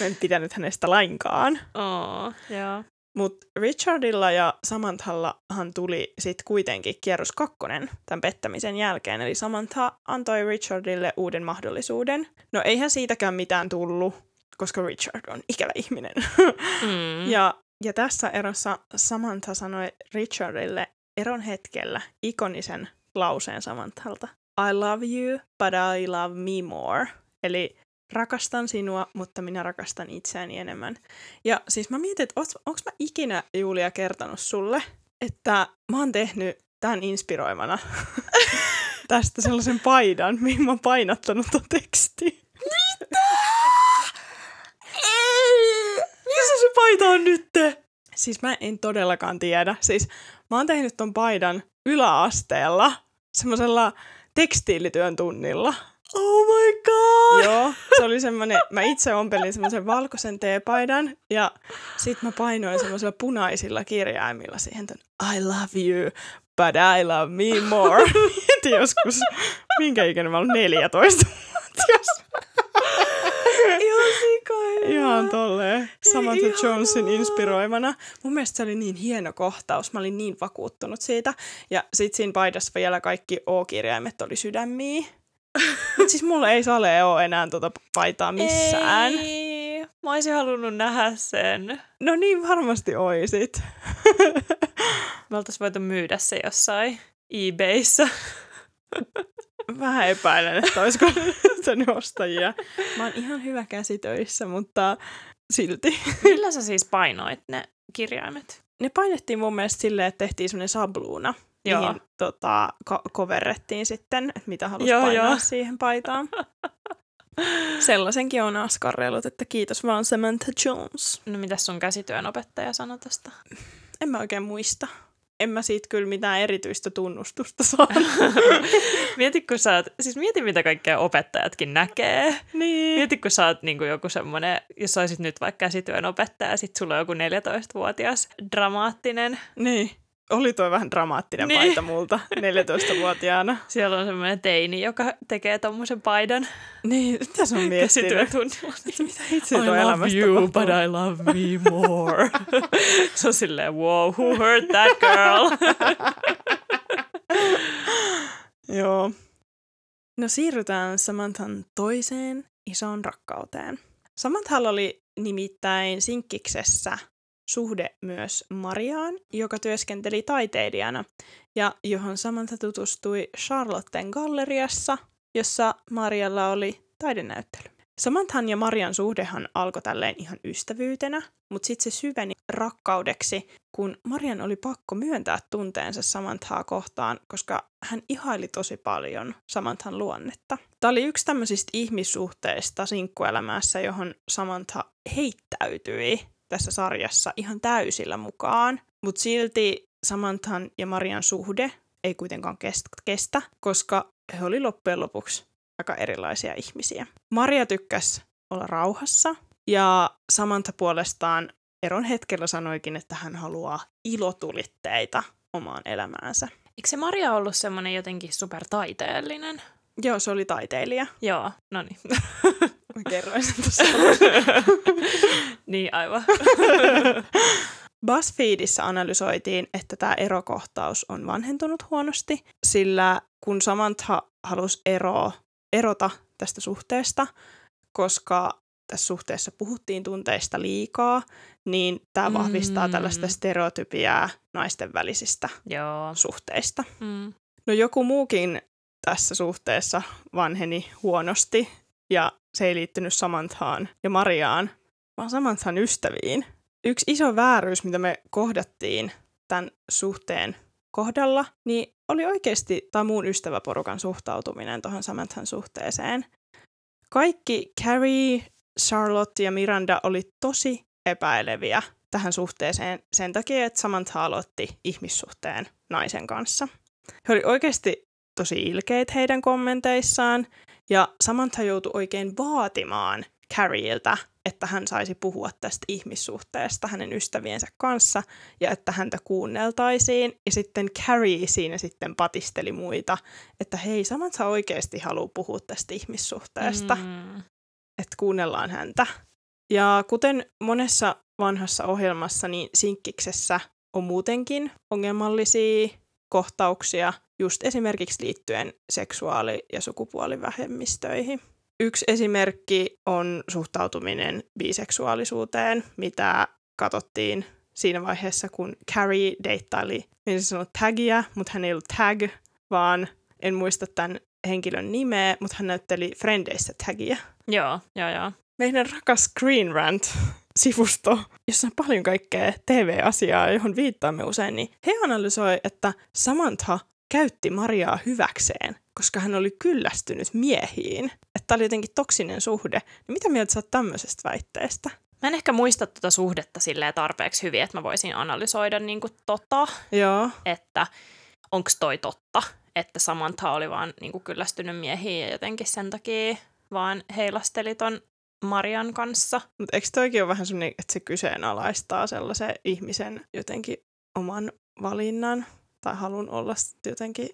Mä en pitänyt hänestä lainkaan. Oo, joo. Mutta Richardilla ja Samanthallahan tuli sitten kuitenkin kierros kakkonen tämän pettämisen jälkeen. Eli Samantha antoi Richardille uuden mahdollisuuden. No eihän siitäkään mitään tullut, koska Richard on ikävä ihminen. Mm. ja, ja tässä erossa Samantha sanoi Richardille eron hetkellä ikonisen lauseen Samanthalta. I love you, but I love me more. Eli rakastan sinua, mutta minä rakastan itseäni enemmän. Ja siis mä mietin, että onko mä ikinä, Julia, kertonut sulle, että mä oon tehnyt tämän inspiroimana tästä sellaisen paidan, mihin mä oon painattanut ton tekstin. Missä se paita on nyt? Siis mä en todellakaan tiedä. Siis mä oon tehnyt ton paidan yläasteella semmoisella tekstiilityön tunnilla. Oh my god! Joo, se oli semmoinen, mä itse ompelin semmoisen valkoisen teepaidan ja sit mä painoin semmoisilla punaisilla kirjaimilla siihen ton I love you, but I love me more. Mietin joskus, minkä ikäinen mä olen 14 vuotias. Ihan tolleen Samantha ihanaa. Jonesin inspiroimana. Mun mielestä se oli niin hieno kohtaus. Mä olin niin vakuuttunut siitä. Ja sit siinä paidassa vielä kaikki O-kirjaimet oli sydämiä. Mut siis mulla ei sale ole enää tuota paitaa missään. Ei. Mä olisin halunnut nähdä sen. No niin varmasti oisit. Me oltais voitu myydä se jossain eBayssä. Vähän epäilen, että olisiko sen ostajia. Mä oon ihan hyvä käsitöissä, mutta silti. Millä sä siis painoit ne kirjaimet? Ne painettiin mun mielestä silleen, että tehtiin semmoinen sabluuna, Joo. mihin tota, ko- koverrettiin sitten, että mitä halusi Joo, painaa joo. siihen paitaan. Sellaisenkin on askarrellut, että kiitos vaan Samantha Jones. No mitäs sun käsityön opettaja sanoi tästä? En mä oikein muista. En mä siitä kyllä mitään erityistä tunnustusta saa. mieti, kun sä oot, siis mieti mitä kaikkea opettajatkin näkee. niin. Mieti, kun sä oot niin kuin joku semmoinen, jos sä olisit nyt vaikka käsityön opettaja, ja sit sulla on joku 14-vuotias dramaattinen. niin. Oli tuo vähän dramaattinen Niin. paita multa 14-vuotiaana. Siellä on semmoinen teini, joka tekee tommosen paidan Niin, mitä se on miettinyt? mitä itse I love you, tapahtuu? but I love me more. se on silleen, wow, who hurt that girl? Joo. No siirrytään Samanthan toiseen isoon rakkauteen. Samanthalla oli nimittäin Sinkkiksessä suhde myös Mariaan, joka työskenteli taiteilijana ja johon Samantha tutustui Charlotten galleriassa, jossa Marialla oli taidenäyttely. Samanthan ja Marian suhdehan alkoi tälleen ihan ystävyytenä, mutta sitten se syveni rakkaudeksi, kun Marian oli pakko myöntää tunteensa Samanthaa kohtaan, koska hän ihaili tosi paljon Samanthan luonnetta. Tämä oli yksi tämmöisistä ihmissuhteista sinkkuelämässä, johon Samantha heittäytyi tässä sarjassa ihan täysillä mukaan, mutta silti Samanthan ja Marian suhde ei kuitenkaan kest- kestä, koska he oli loppujen lopuksi aika erilaisia ihmisiä. Maria tykkäsi olla rauhassa ja Samantha puolestaan eron hetkellä sanoikin, että hän haluaa ilotulitteita omaan elämäänsä. Eikö se Maria ollut semmoinen jotenkin supertaiteellinen? Joo, se oli taiteilija. Joo, no niin. Mä kerroin sen tuossa. niin, aivan. BuzzFeedissä analysoitiin, että tämä erokohtaus on vanhentunut huonosti, sillä kun Samantha halusi eroa, erota tästä suhteesta, koska tässä suhteessa puhuttiin tunteista liikaa, niin tämä vahvistaa mm. tällaista stereotypiaa naisten välisistä Joo. suhteista. Mm. No joku muukin tässä suhteessa vanheni huonosti ja se ei liittynyt Samanthaan ja Mariaan, vaan Samanthan ystäviin. Yksi iso vääryys, mitä me kohdattiin tämän suhteen kohdalla, niin oli oikeasti tai muun ystäväporukan suhtautuminen tuohon Samanthan suhteeseen. Kaikki Carrie, Charlotte ja Miranda oli tosi epäileviä tähän suhteeseen sen takia, että Samantha aloitti ihmissuhteen naisen kanssa. He oli oikeasti tosi ilkeitä heidän kommenteissaan, ja Samantha joutui oikein vaatimaan Carrieiltä, että hän saisi puhua tästä ihmissuhteesta hänen ystäviensä kanssa ja että häntä kuunneltaisiin. Ja sitten Carrie siinä sitten patisteli muita, että hei, Samantha oikeasti haluaa puhua tästä ihmissuhteesta, mm. että kuunnellaan häntä. Ja kuten monessa vanhassa ohjelmassa, niin Sinkkiksessä on muutenkin ongelmallisia kohtauksia just esimerkiksi liittyen seksuaali- ja sukupuolivähemmistöihin. Yksi esimerkki on suhtautuminen biseksuaalisuuteen, mitä katsottiin siinä vaiheessa, kun Carrie deittaili, en sano tagia, mutta hän ei ollut tag, vaan en muista tämän henkilön nimeä, mutta hän näytteli Frendeissä tagia. Joo, joo, joo. Meidän rakas Screen Rant-sivusto, jossa on paljon kaikkea TV-asiaa, johon viittaamme usein, niin he analysoi, että Samantha käytti Mariaa hyväkseen, koska hän oli kyllästynyt miehiin. Että oli jotenkin toksinen suhde. Niin mitä mieltä sä oot tämmöisestä väitteestä? Mä en ehkä muista tuota suhdetta silleen tarpeeksi hyvin, että mä voisin analysoida niin kuin tota, Joo. että onko toi totta, että Samantha oli vaan niin kuin kyllästynyt miehiin ja jotenkin sen takia vaan heilasteli ton Marian kanssa. Mutta eikö toikin ole vähän semmoinen, että se kyseenalaistaa sellaisen ihmisen jotenkin oman valinnan tai halun olla jotenkin...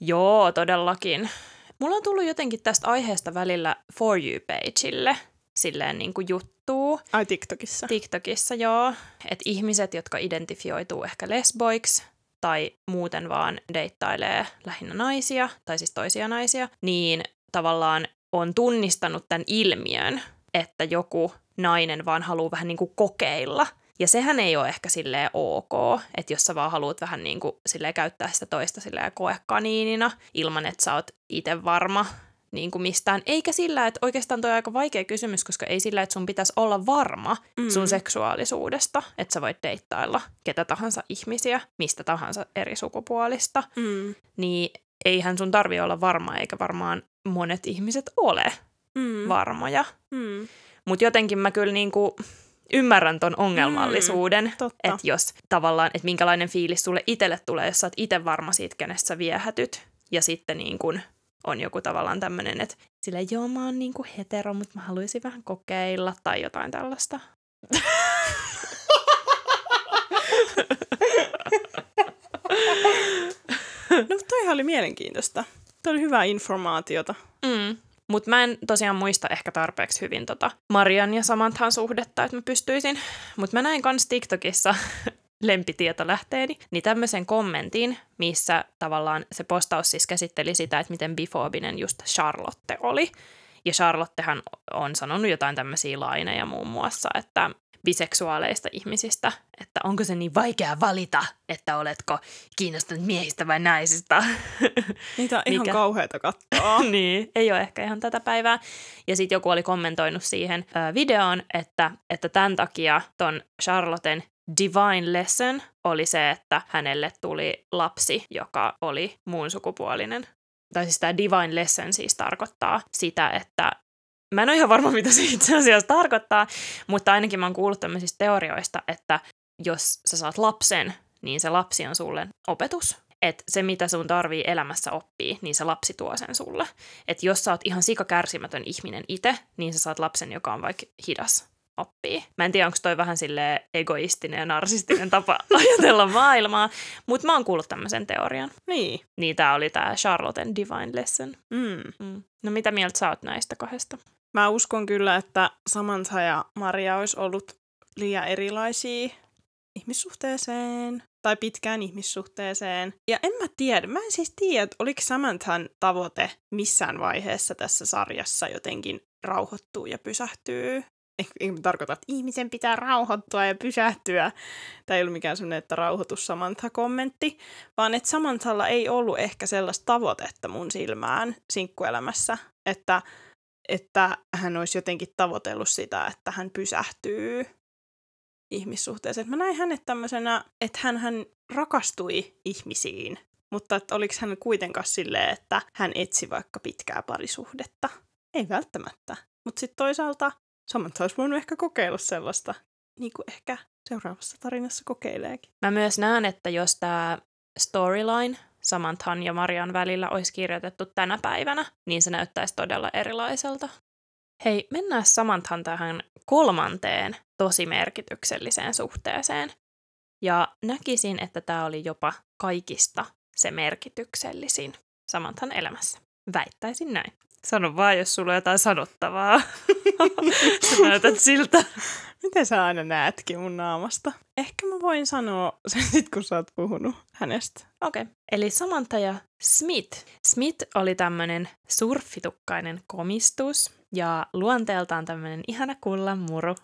Joo, todellakin. Mulla on tullut jotenkin tästä aiheesta välillä For You-pageille silleen niin kuin juttuu. Ai TikTokissa? TikTokissa, joo. Että ihmiset, jotka identifioituu ehkä lesboiksi tai muuten vaan deittailee lähinnä naisia, tai siis toisia naisia, niin tavallaan on tunnistanut tämän ilmiön, että joku nainen vaan haluaa vähän niin kuin kokeilla. Ja sehän ei ole ehkä silleen ok, että jos sä vaan haluat vähän niin kuin silleen käyttää sitä toista silleen koekaniinina, ilman että sä oot itse varma niin kuin mistään. Eikä sillä, että oikeastaan toi on aika vaikea kysymys, koska ei sillä, että sun pitäisi olla varma mm. sun seksuaalisuudesta, että sä voit deittailla ketä tahansa ihmisiä, mistä tahansa eri sukupuolista, Mm. niin eihän sun tarvi olla varma, eikä varmaan monet ihmiset ole Mm. varmoja. Mm. Mutta jotenkin mä kyllä niinku ymmärrän ton ongelmallisuuden, mm, että jos tavallaan, että minkälainen fiilis sulle itselle tulee, jos sä oot itse varma siitä, kenestä sä viehätyt. Ja sitten niin kun on joku tavallaan tämmöinen, että sillä joo, mä oon niinku hetero, mutta mä haluaisin vähän kokeilla tai jotain tällaista. No toihan oli mielenkiintoista. Toi oli hyvää informaatiota. Mm. Mutta mä en tosiaan muista ehkä tarpeeksi hyvin tota Marian ja Samanthan suhdetta, että mä pystyisin. Mutta mä näin kans TikTokissa lempitietolähteeni, niin tämmöisen kommentin, missä tavallaan se postaus siis käsitteli sitä, että miten bifoobinen just Charlotte oli. Ja Charlottehan on sanonut jotain tämmöisiä laineja muun muassa, että biseksuaaleista ihmisistä, että onko se niin vaikea valita, että oletko kiinnostunut miehistä vai naisista. Niitä on ihan Mikä? kauheata katsoa. niin, ei ole ehkä ihan tätä päivää. Ja sitten joku oli kommentoinut siihen ö, videoon, että, että tämän takia ton Charlotten divine lesson oli se, että hänelle tuli lapsi, joka oli muun sukupuolinen. Tai siis tämä divine lesson siis tarkoittaa sitä, että Mä en ole ihan varma, mitä se itse asiassa tarkoittaa, mutta ainakin mä oon kuullut tämmöisistä teorioista, että jos sä saat lapsen, niin se lapsi on sulle opetus. Että se, mitä sun tarvii elämässä oppii, niin se lapsi tuo sen sulle. Että jos sä oot ihan sikakärsimätön ihminen itse, niin sä saat lapsen, joka on vaikka hidas oppii. Mä en tiedä, onko toi vähän sille egoistinen ja narsistinen tapa ajatella maailmaa, mutta mä oon kuullut tämmöisen teorian. Niin. Niin tää oli tää Charlotten Divine Lesson. Mm. Mm. No mitä mieltä sä oot näistä kahdesta? Mä uskon kyllä, että Samantha ja Maria olisi ollut liian erilaisia ihmissuhteeseen tai pitkään ihmissuhteeseen. Ja en mä tiedä, mä en siis tiedä, että oliko Samanthan tavoite missään vaiheessa tässä sarjassa jotenkin rauhoittuu ja pysähtyy. Ei tarkoita, että ihmisen pitää rauhoittua ja pysähtyä. Tämä ei ollut mikään sellainen, että rauhoitus Samantha-kommentti, vaan että Samanthalla ei ollut ehkä sellaista tavoitetta mun silmään sinkkuelämässä, että, että hän olisi jotenkin tavoitellut sitä, että hän pysähtyy ihmissuhteeseen. Mä näin hänet tämmöisenä, että hän, hän rakastui ihmisiin, mutta että oliko hän kuitenkaan silleen, että hän etsi vaikka pitkää parisuhdetta. Ei välttämättä. Mutta sitten toisaalta Samantha olisi voinut ehkä kokeilla sellaista, niin kuin ehkä seuraavassa tarinassa kokeileekin. Mä myös näen, että jos tämä storyline Samanthan ja Marian välillä olisi kirjoitettu tänä päivänä, niin se näyttäisi todella erilaiselta. Hei, mennään Samanthan tähän kolmanteen tosi merkitykselliseen suhteeseen. Ja näkisin, että tämä oli jopa kaikista se merkityksellisin Samanthan elämässä. Väittäisin näin. Sano vaan, jos sulla on jotain sanottavaa. sä näytät siltä. Miten sä aina näetkin mun naamasta? Ehkä mä voin sanoa sen sit, kun sä oot puhunut hänestä. Okei. Okay. Eli Samantha ja Smith. Smith oli tämmönen surfitukkainen komistus ja luonteeltaan tämmönen ihana kullan muru.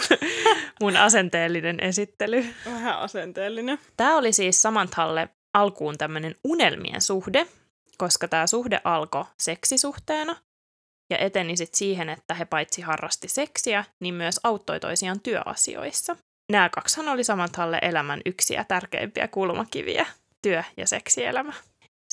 Mun asenteellinen esittely. Vähän asenteellinen. Tämä oli siis Samanthalle alkuun tämmöinen unelmien suhde, koska tämä suhde alkoi seksisuhteena ja eteni sitten siihen, että he paitsi harrasti seksiä, niin myös auttoi toisiaan työasioissa. Nämä kaksihan oli Samanthalle elämän yksiä tärkeimpiä kulmakiviä, työ- ja seksielämä.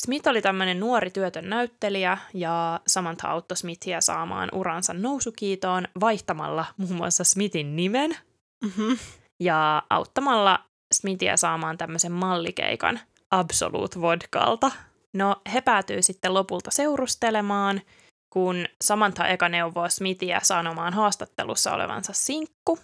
Smith oli tämmöinen nuori työtön näyttelijä ja Samantha auttoi Smithia saamaan uransa nousukiitoon vaihtamalla muun muassa Smithin nimen Mm-hmm. ja auttamalla Smithia saamaan tämmöisen mallikeikan Absolute Vodkalta. No he päätyy sitten lopulta seurustelemaan, kun Samantha eka neuvoo Smithia sanomaan haastattelussa olevansa sinkku,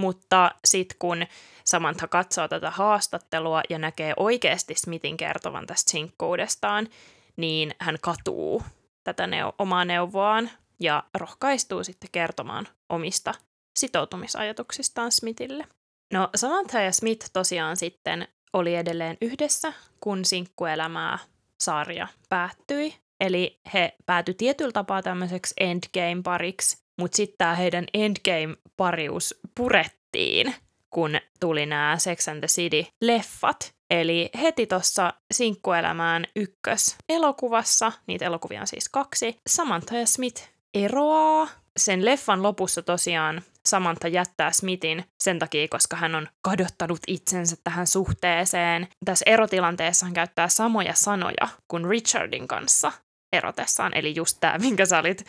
mutta sitten kun Samantha katsoo tätä haastattelua ja näkee oikeasti Smithin kertovan tästä sinkkuudestaan, niin hän katuu tätä neu- omaa neuvoaan ja rohkaistuu sitten kertomaan omista sitoutumisajatuksistaan Smithille. No Samantha ja Smith tosiaan sitten oli edelleen yhdessä, kun sinkkuelämää sarja päättyi. Eli he päätyi tietyllä tapaa tämmöiseksi endgame-pariksi, mutta sitten tämä heidän endgame-parius purettiin, kun tuli nämä Sex and the City-leffat. Eli heti tuossa sinkkuelämään ykkös elokuvassa, niitä elokuvia on siis kaksi, Samantha ja Smith eroaa. Sen leffan lopussa tosiaan Samantha jättää Smithin sen takia, koska hän on kadottanut itsensä tähän suhteeseen. Tässä erotilanteessa hän käyttää samoja sanoja kuin Richardin kanssa erotessaan, eli just tämä, minkä sä olit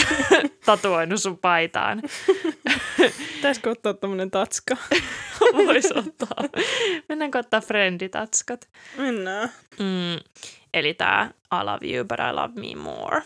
tatuoinut sun paitaan. Pitäisikö ottaa tämmönen tatska? Voisi ottaa. Mennäänkö ottaa frienditatskat? Mennään. Mm, eli tämä I love you, but I love me more.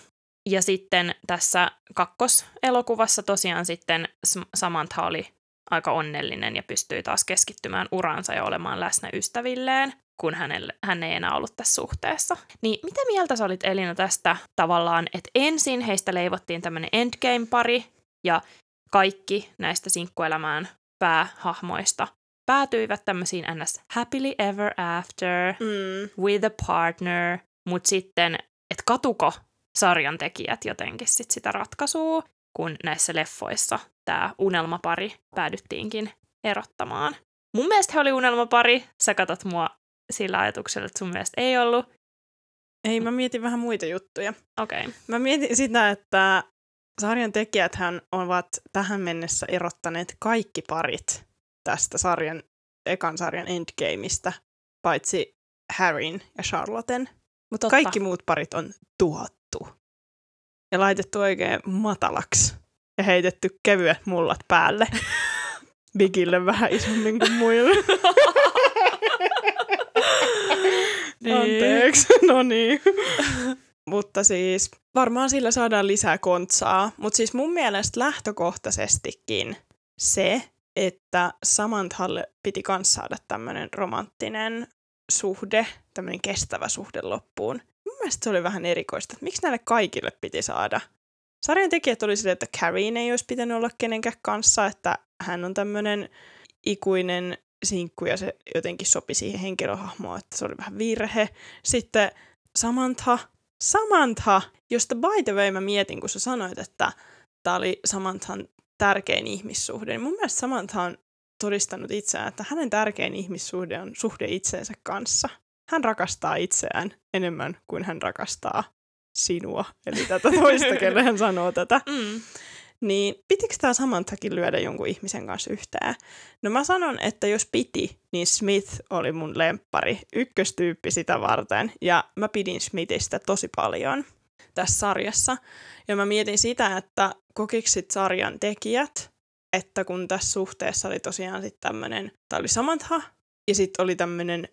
Ja sitten tässä kakkoselokuvassa tosiaan sitten Samantha oli aika onnellinen ja pystyi taas keskittymään uransa ja olemaan läsnä ystävilleen, kun hänelle, hän ei enää ollut tässä suhteessa. Niin mitä mieltä sä olit Elina tästä tavallaan, että ensin heistä leivottiin tämmöinen endgame-pari ja kaikki näistä sinkkuelämään päähahmoista päätyivät tämmöisiin ns. happily ever after, Mm. with a partner, mutta sitten, että katuko sarjan tekijät jotenkin sit sitä ratkaisua, kun näissä leffoissa tämä unelmapari päädyttiinkin erottamaan. Mun mielestä he oli unelmapari, sä katot mua sillä ajatuksella, että sun mielestä ei ollut. Ei, mä mietin vähän muita juttuja. Okei. Okay. Mä mietin sitä, että sarjan tekijäthän ovat tähän mennessä erottaneet kaikki parit tästä sarjan, ekan sarjan Endgameista, paitsi Harryn ja Charlotten. Mutta kaikki muut parit on tuhottu. Ja laitettu oikein matalaksi. Ja heitetty kevyet mullat päälle. Bigille vähän isommin kuin muille. Anteeksi, no niin. Mutta siis varmaan sillä saadaan lisää kontsaa. Mutta siis mun mielestä lähtökohtaisestikin se, että Samanthalle piti kans saada tämmöinen romanttinen suhde, tämmöinen kestävä suhde loppuun. Mielestä se oli vähän erikoista, että miksi näille kaikille piti saada. Sarjan tekijät oli silleen, että Carrien ei olisi pitänyt olla kenenkään kanssa, että hän on tämmöinen ikuinen sinkku ja se jotenkin sopi siihen henkilöhahmoon, että se oli vähän virhe. Sitten Samantha, Samantha, josta by the way mä mietin, kun sä sanoit, että tämä oli Samanthan tärkein ihmissuhde, niin mun mielestä Samantha on todistanut itseään, että hänen tärkein ihmissuhde on suhde itseensä kanssa. Hän rakastaa itseään enemmän kuin hän rakastaa sinua, eli tätä toista, kelle hän sanoo tätä. Mm. Niin pitikö tämä Samanthakin lyödä jonkun ihmisen kanssa yhteen? No mä sanon, että jos piti, niin Smith oli mun lemppari, ykköstyyppi sitä varten. Ja mä pidin Smithistä tosi paljon tässä sarjassa. Ja mä mietin sitä, että kokiksit sarjan tekijät, että kun tässä suhteessa oli tosiaan sitten tämmöinen, tämä oli Samantha, ja sitten oli tämmöinen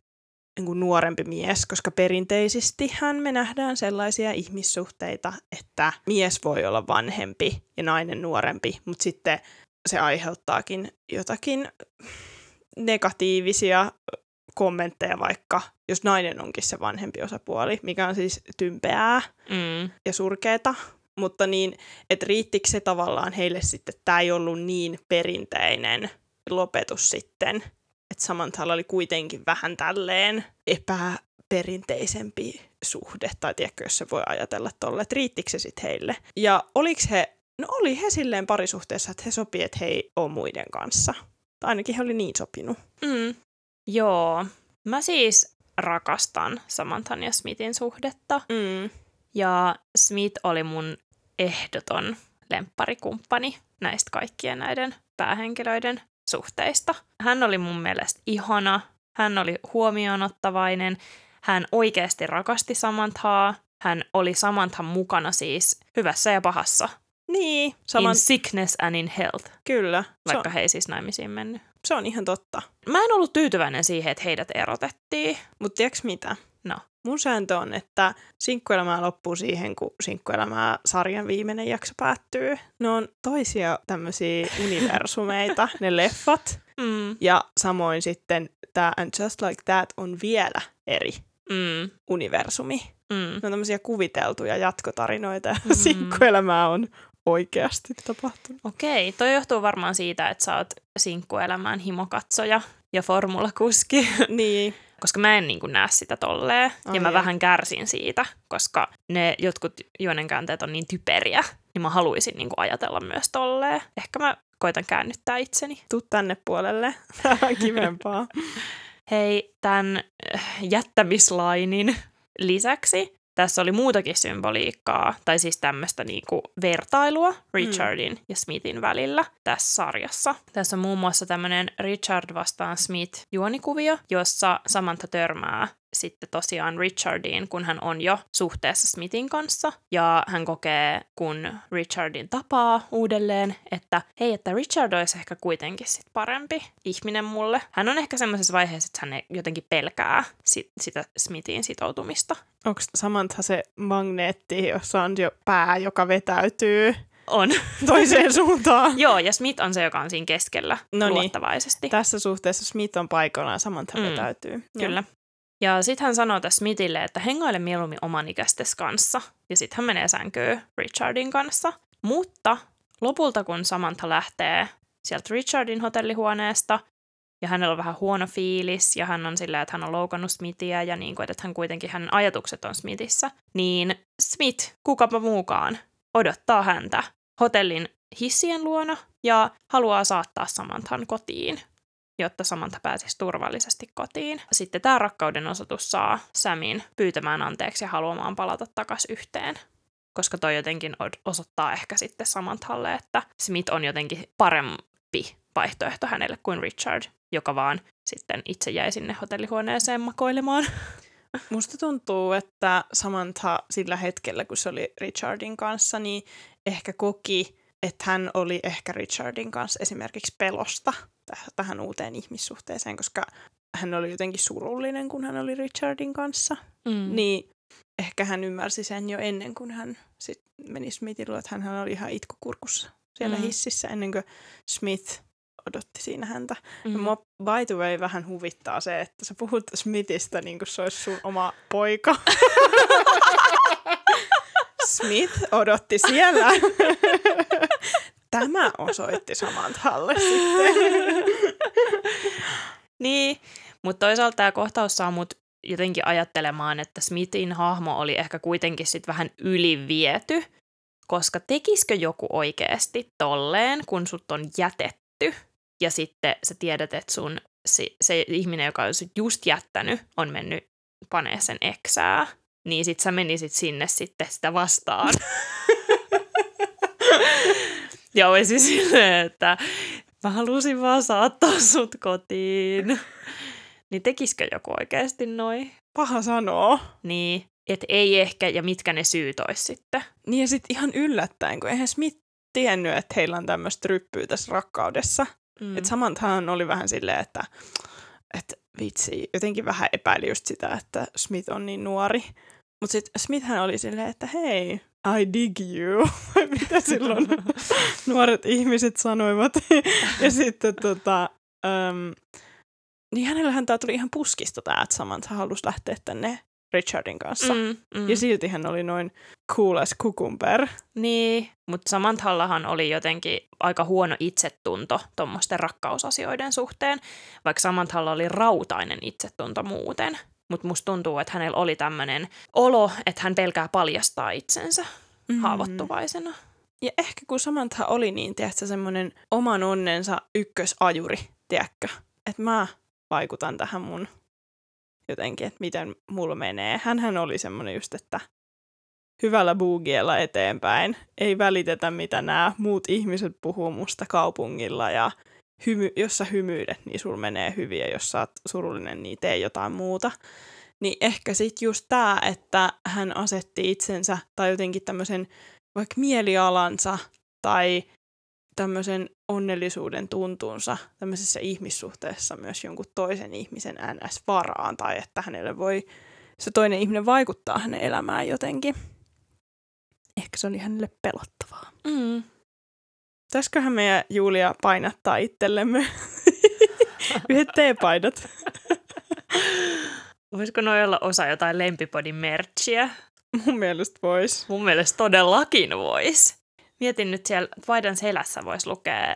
niin kuin nuorempi mies, koska perinteisesti hän me nähdään sellaisia ihmissuhteita, että mies voi olla vanhempi ja nainen nuorempi, mutta sitten se aiheuttaakin jotakin negatiivisia kommentteja vaikka, jos nainen onkin se vanhempi osapuoli, mikä on siis tympeää Mm. ja surkeeta, mutta niin, että riittikö se tavallaan heille sitten, että tämä ei ollut niin perinteinen lopetus sitten, että Samanthalla oli kuitenkin vähän tälleen epäperinteisempi suhde, tai tiedätkö, jos se voi ajatella tolle, että riittikö se sitten heille. Ja oliko he, no oli he silleen parisuhteessa, että he sopii, että he ei ole muiden kanssa. Tai ainakin he oli niin sopinut. Mm. Joo. Mä siis rakastan Samanthan ja Smithin suhdetta. Mm. Ja Smith oli mun ehdoton lempparikumppani näistä kaikkien näiden päähenkilöiden suhteista. Hän oli mun mielestä ihana, hän oli huomioonottavainen, hän oikeasti rakasti Samanthaa, hän oli Samanthan mukana siis hyvässä ja pahassa. Niin, Saman... In sickness and in health, kyllä. Vaikka on, he ei siis naimisiin mennyt. se on ihan totta. Mä en ollut tyytyväinen siihen, että heidät erotettiin. Mutta tiedätkö mitä? No. Mun sääntö on, että sinkkuelämää loppuu siihen, kun sinkkuelämää sarjan viimeinen jakso päättyy. Ne on toisia tämmöisiä universumeita, ne leffat. Mm, Ja samoin sitten tämä And Just Like That on vielä eri mm, universumi. mm. Ne on tämmöisiä kuviteltuja jatkotarinoita ja Mm. sinkkuelämää on oikeasti tapahtunut. Okei, toi johtuu varmaan siitä, että sä oot sinkkuelämään himokatsoja ja formulakuski, niin, koska mä en niin kuin näe sitä tolleen. Ai ja mä jaa. vähän kärsin siitä, koska ne jotkut juonenkäänteet on niin typeriä, niin mä haluaisin niin kuin ajatella myös tolleen. Ehkä mä koitan käännyttää itseni. tuu tänne puolelle. Tää on kivempaa. Hei, tämän jättämislainin lisäksi tässä oli muutakin symboliikkaa, tai siis tämmöistä niinku vertailua Richardin mm. ja Smithin välillä tässä sarjassa. Tässä on muun muassa tämmöinen Richard vastaan Smith juonikuvio, jossa Samantha törmää sitten tosiaan Richardiin, kun hän on jo suhteessa Smithin kanssa. Ja hän kokee, kun Richardin tapaa uudelleen, että hei, että Richard olisi ehkä kuitenkin sit parempi ihminen mulle. Hän on ehkä semmoisessa vaiheessa, että hän jotenkin pelkää sit, sitä Smithin sitoutumista. Onko Samantha se magneetti, jossa on jo pää, joka vetäytyy On. toiseen suuntaan? Joo, ja Smith on se, joka on siinä keskellä No niin. luottavaisesti. Tässä suhteessa Smith on paikallaan, Samantha Mm, vetäytyy. Kyllä. Ja sitten hän sanoo tässä Smithille, että hengaile mieluummin oman ikäistes kanssa. Ja sitten hän menee sänkyyn Richardin kanssa. Mutta lopulta, kun Samantha lähtee sieltä Richardin hotellihuoneesta, ja hänellä on vähän huono fiilis, ja hän on silleen, että hän on loukannut Smithia, ja niin kuin, että hän kuitenkin, hänen ajatukset on Smithissä, niin Smith, kukapa muukaan, odottaa häntä hotellin hissien luona ja haluaa saattaa Samanthan kotiin jotta Samantha pääsisi turvallisesti kotiin. Sitten tämä rakkauden osoitus saa Samin pyytämään anteeksi ja haluamaan palata takaisin yhteen. Koska toi jotenkin osoittaa ehkä sitten Samanthalle, että Smith on jotenkin parempi vaihtoehto hänelle kuin Richard, joka vaan sitten itse jäi sinne hotellihuoneeseen makoilemaan. Musta tuntuu, että Samantha sillä hetkellä, kun se oli Richardin kanssa, niin ehkä koki, että hän oli ehkä Richardin kanssa esimerkiksi pelosta täh- tähän uuteen ihmissuhteeseen, koska hän oli jotenkin surullinen, kun hän oli Richardin kanssa. Mm. Niin ehkä hän ymmärsi sen jo ennen kuin hän sit meni Smithin luo, että hän oli ihan itkukurkussa siellä Mm. hississä ennen kuin Smith odotti siinä häntä. Mm. Mm. Mua by the way vähän huvittaa se, että sä puhut Smithistä niin kuin se olisi sun oma poika. Smith odotti siellä. Tämä osoitti Samanthalle sitten. Niin, mutta toisaalta tämä kohtaus saa mut jotenkin ajattelemaan, että Smithin hahmo oli ehkä kuitenkin sit vähän yliviety, koska tekisikö joku oikeasti tolleen, kun sut on jätetty, ja sitten sä tiedät, että sun se, se ihminen, joka on sut just jättänyt, on mennyt panee sen eksää, niin sit sä menisit sinne sitten sitä vastaan. ja olisi silleen, että mä halusin vaan saattaa sut kotiin. Niin tekisikö joku oikeasti noin? Paha sanoa. Niin, et ei ehkä, ja mitkä ne syyt olisi sitten. Niin ja sitten ihan yllättäen, kun eihän Smith tiennyt, että heillä on tämmöistä ryppyä tässä rakkaudessa. Mm. Että Samanthahan oli vähän silleen, että, että vitsi, jotenkin vähän epäili just sitä, että Smith on niin nuori. Mutta sitten Smithhän oli silleen, että hei, I dig you. Mitä silloin nuoret ihmiset sanoivat. ja sitten tota, um, niin hänellähän tämä tuli ihan puskista tämä, että Samantha halusi lähteä tänne Richardin kanssa. Mm, mm. Ja silti hän oli noin cool as cucumber. Niin, mutta Samanthallahan oli jotenkin aika huono itsetunto tuommoisten rakkausasioiden suhteen, vaikka Samanthalla oli rautainen itsetunto muuten. Mutta musta tuntuu, että hänellä oli tämmöinen olo, että hän pelkää paljastaa itsensä mm. haavoittuvaisena. Ja ehkä kun Samantha oli niin, tiedätkö, semmoinen oman onnensa ykkösajuri, tiedätkö? Että mä vaikutan tähän mun jotenkin, että miten mulla menee. Hänhän oli semmoinen just, että hyvällä boogiella eteenpäin. Ei välitetä, mitä nämä muut ihmiset puhuu musta kaupungilla ja hymy, jos sä hymyilet, niin sul menee hyvin ja jos sä oot surullinen, niin tee jotain muuta. Niin ehkä sitten just tämä, että hän asetti itsensä tai jotenkin tämmöisen vaikka mielialansa tai tämmöisen onnellisuuden tuntuunsa tämmöisessä ihmissuhteessa myös jonkun toisen ihmisen NS-varaan tai että hänelle voi se toinen ihminen vaikuttaa hänen elämään jotenkin. Ehkä se oli hänelle pelottavaa. Mm. Pitäisiköhän meidän Julia painattaa itsellemme yhdet teepaidat? Voisiko noin olla osa jotain lempipodin merchia? Mun mielestä vois. Mun mielestä todellakin vois. Mietin nyt siellä paidan selässä voisi lukea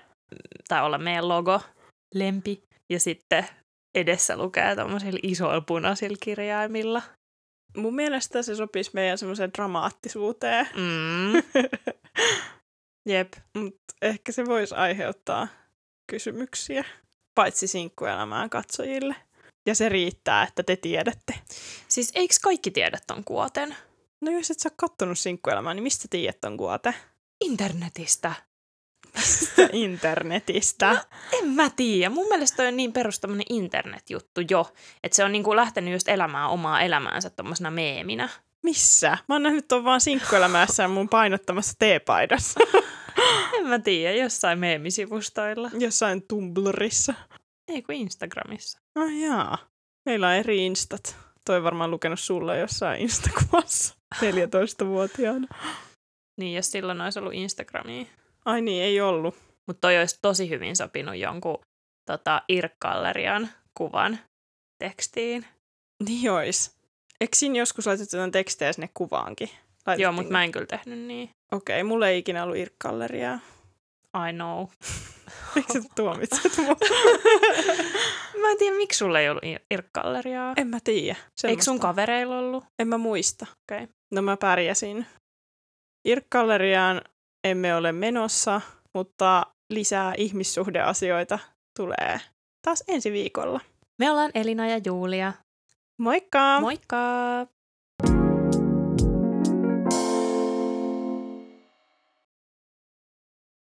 tai olla meidän logo, lempi, ja sitten edessä lukee tuommoisilla isoilla punaisilla kirjaimilla. Mun mielestä se sopisi meidän semmoiseen dramaattisuuteen. Mm. Jep. Mut ehkä se voisi aiheuttaa kysymyksiä, paitsi sinkkuelämään katsojille. Ja se riittää, että te tiedätte. Siis eikö kaikki tiedä ton kuoten? No jos et sä kattonut sinkkuelämää, niin mistä tiedät ton kuote? Internetistä. Mistä internetistä? No, en mä tiedä. Mun mielestä toi on niin perus internetjuttu jo, että se on niinku lähtenyt just elämään omaa elämäänsä tommosena meeminä. Missä? Mä oon nähnyt ton vaan sinkkuelämässä mun painottamassa teepaidassa. en mä tiedä, jossain meemisivustoilla. Jossain Tumblrissa. Ei kun Instagramissa. Ah jaa. Meillä on eri instat. Toi varmaan lukenut sulle jossain instakuvassa 14-vuotiaana. Niin, jos silloin olisi ollut Instagramia. Ai niin, ei ollut. Mutta toi olisi tosi hyvin sopinut jonkun tota, Irk-gallerian kuvan tekstiin. Niin ois. Eikö siinä joskus laitettu jotain tekstejä sinne kuvaankin? Joo, mutta mä en kyllä tehnyt niin. Okei, okay, mulla ei ikinä ollut Irk-galleriaa. I know. Miksi sä tuomitset mua? mä en tiedä, miksi sulla ei ollut Irk-galleriaa. En mä tiedä. Eikö sun kavereilla ollut? En mä muista. Okei. Okay. No mä pärjäsin. Irk-galleriaan emme ole menossa, mutta lisää ihmissuhdeasioita tulee taas ensi viikolla. Me ollaan Elina ja Julia. Moikka! Moikka!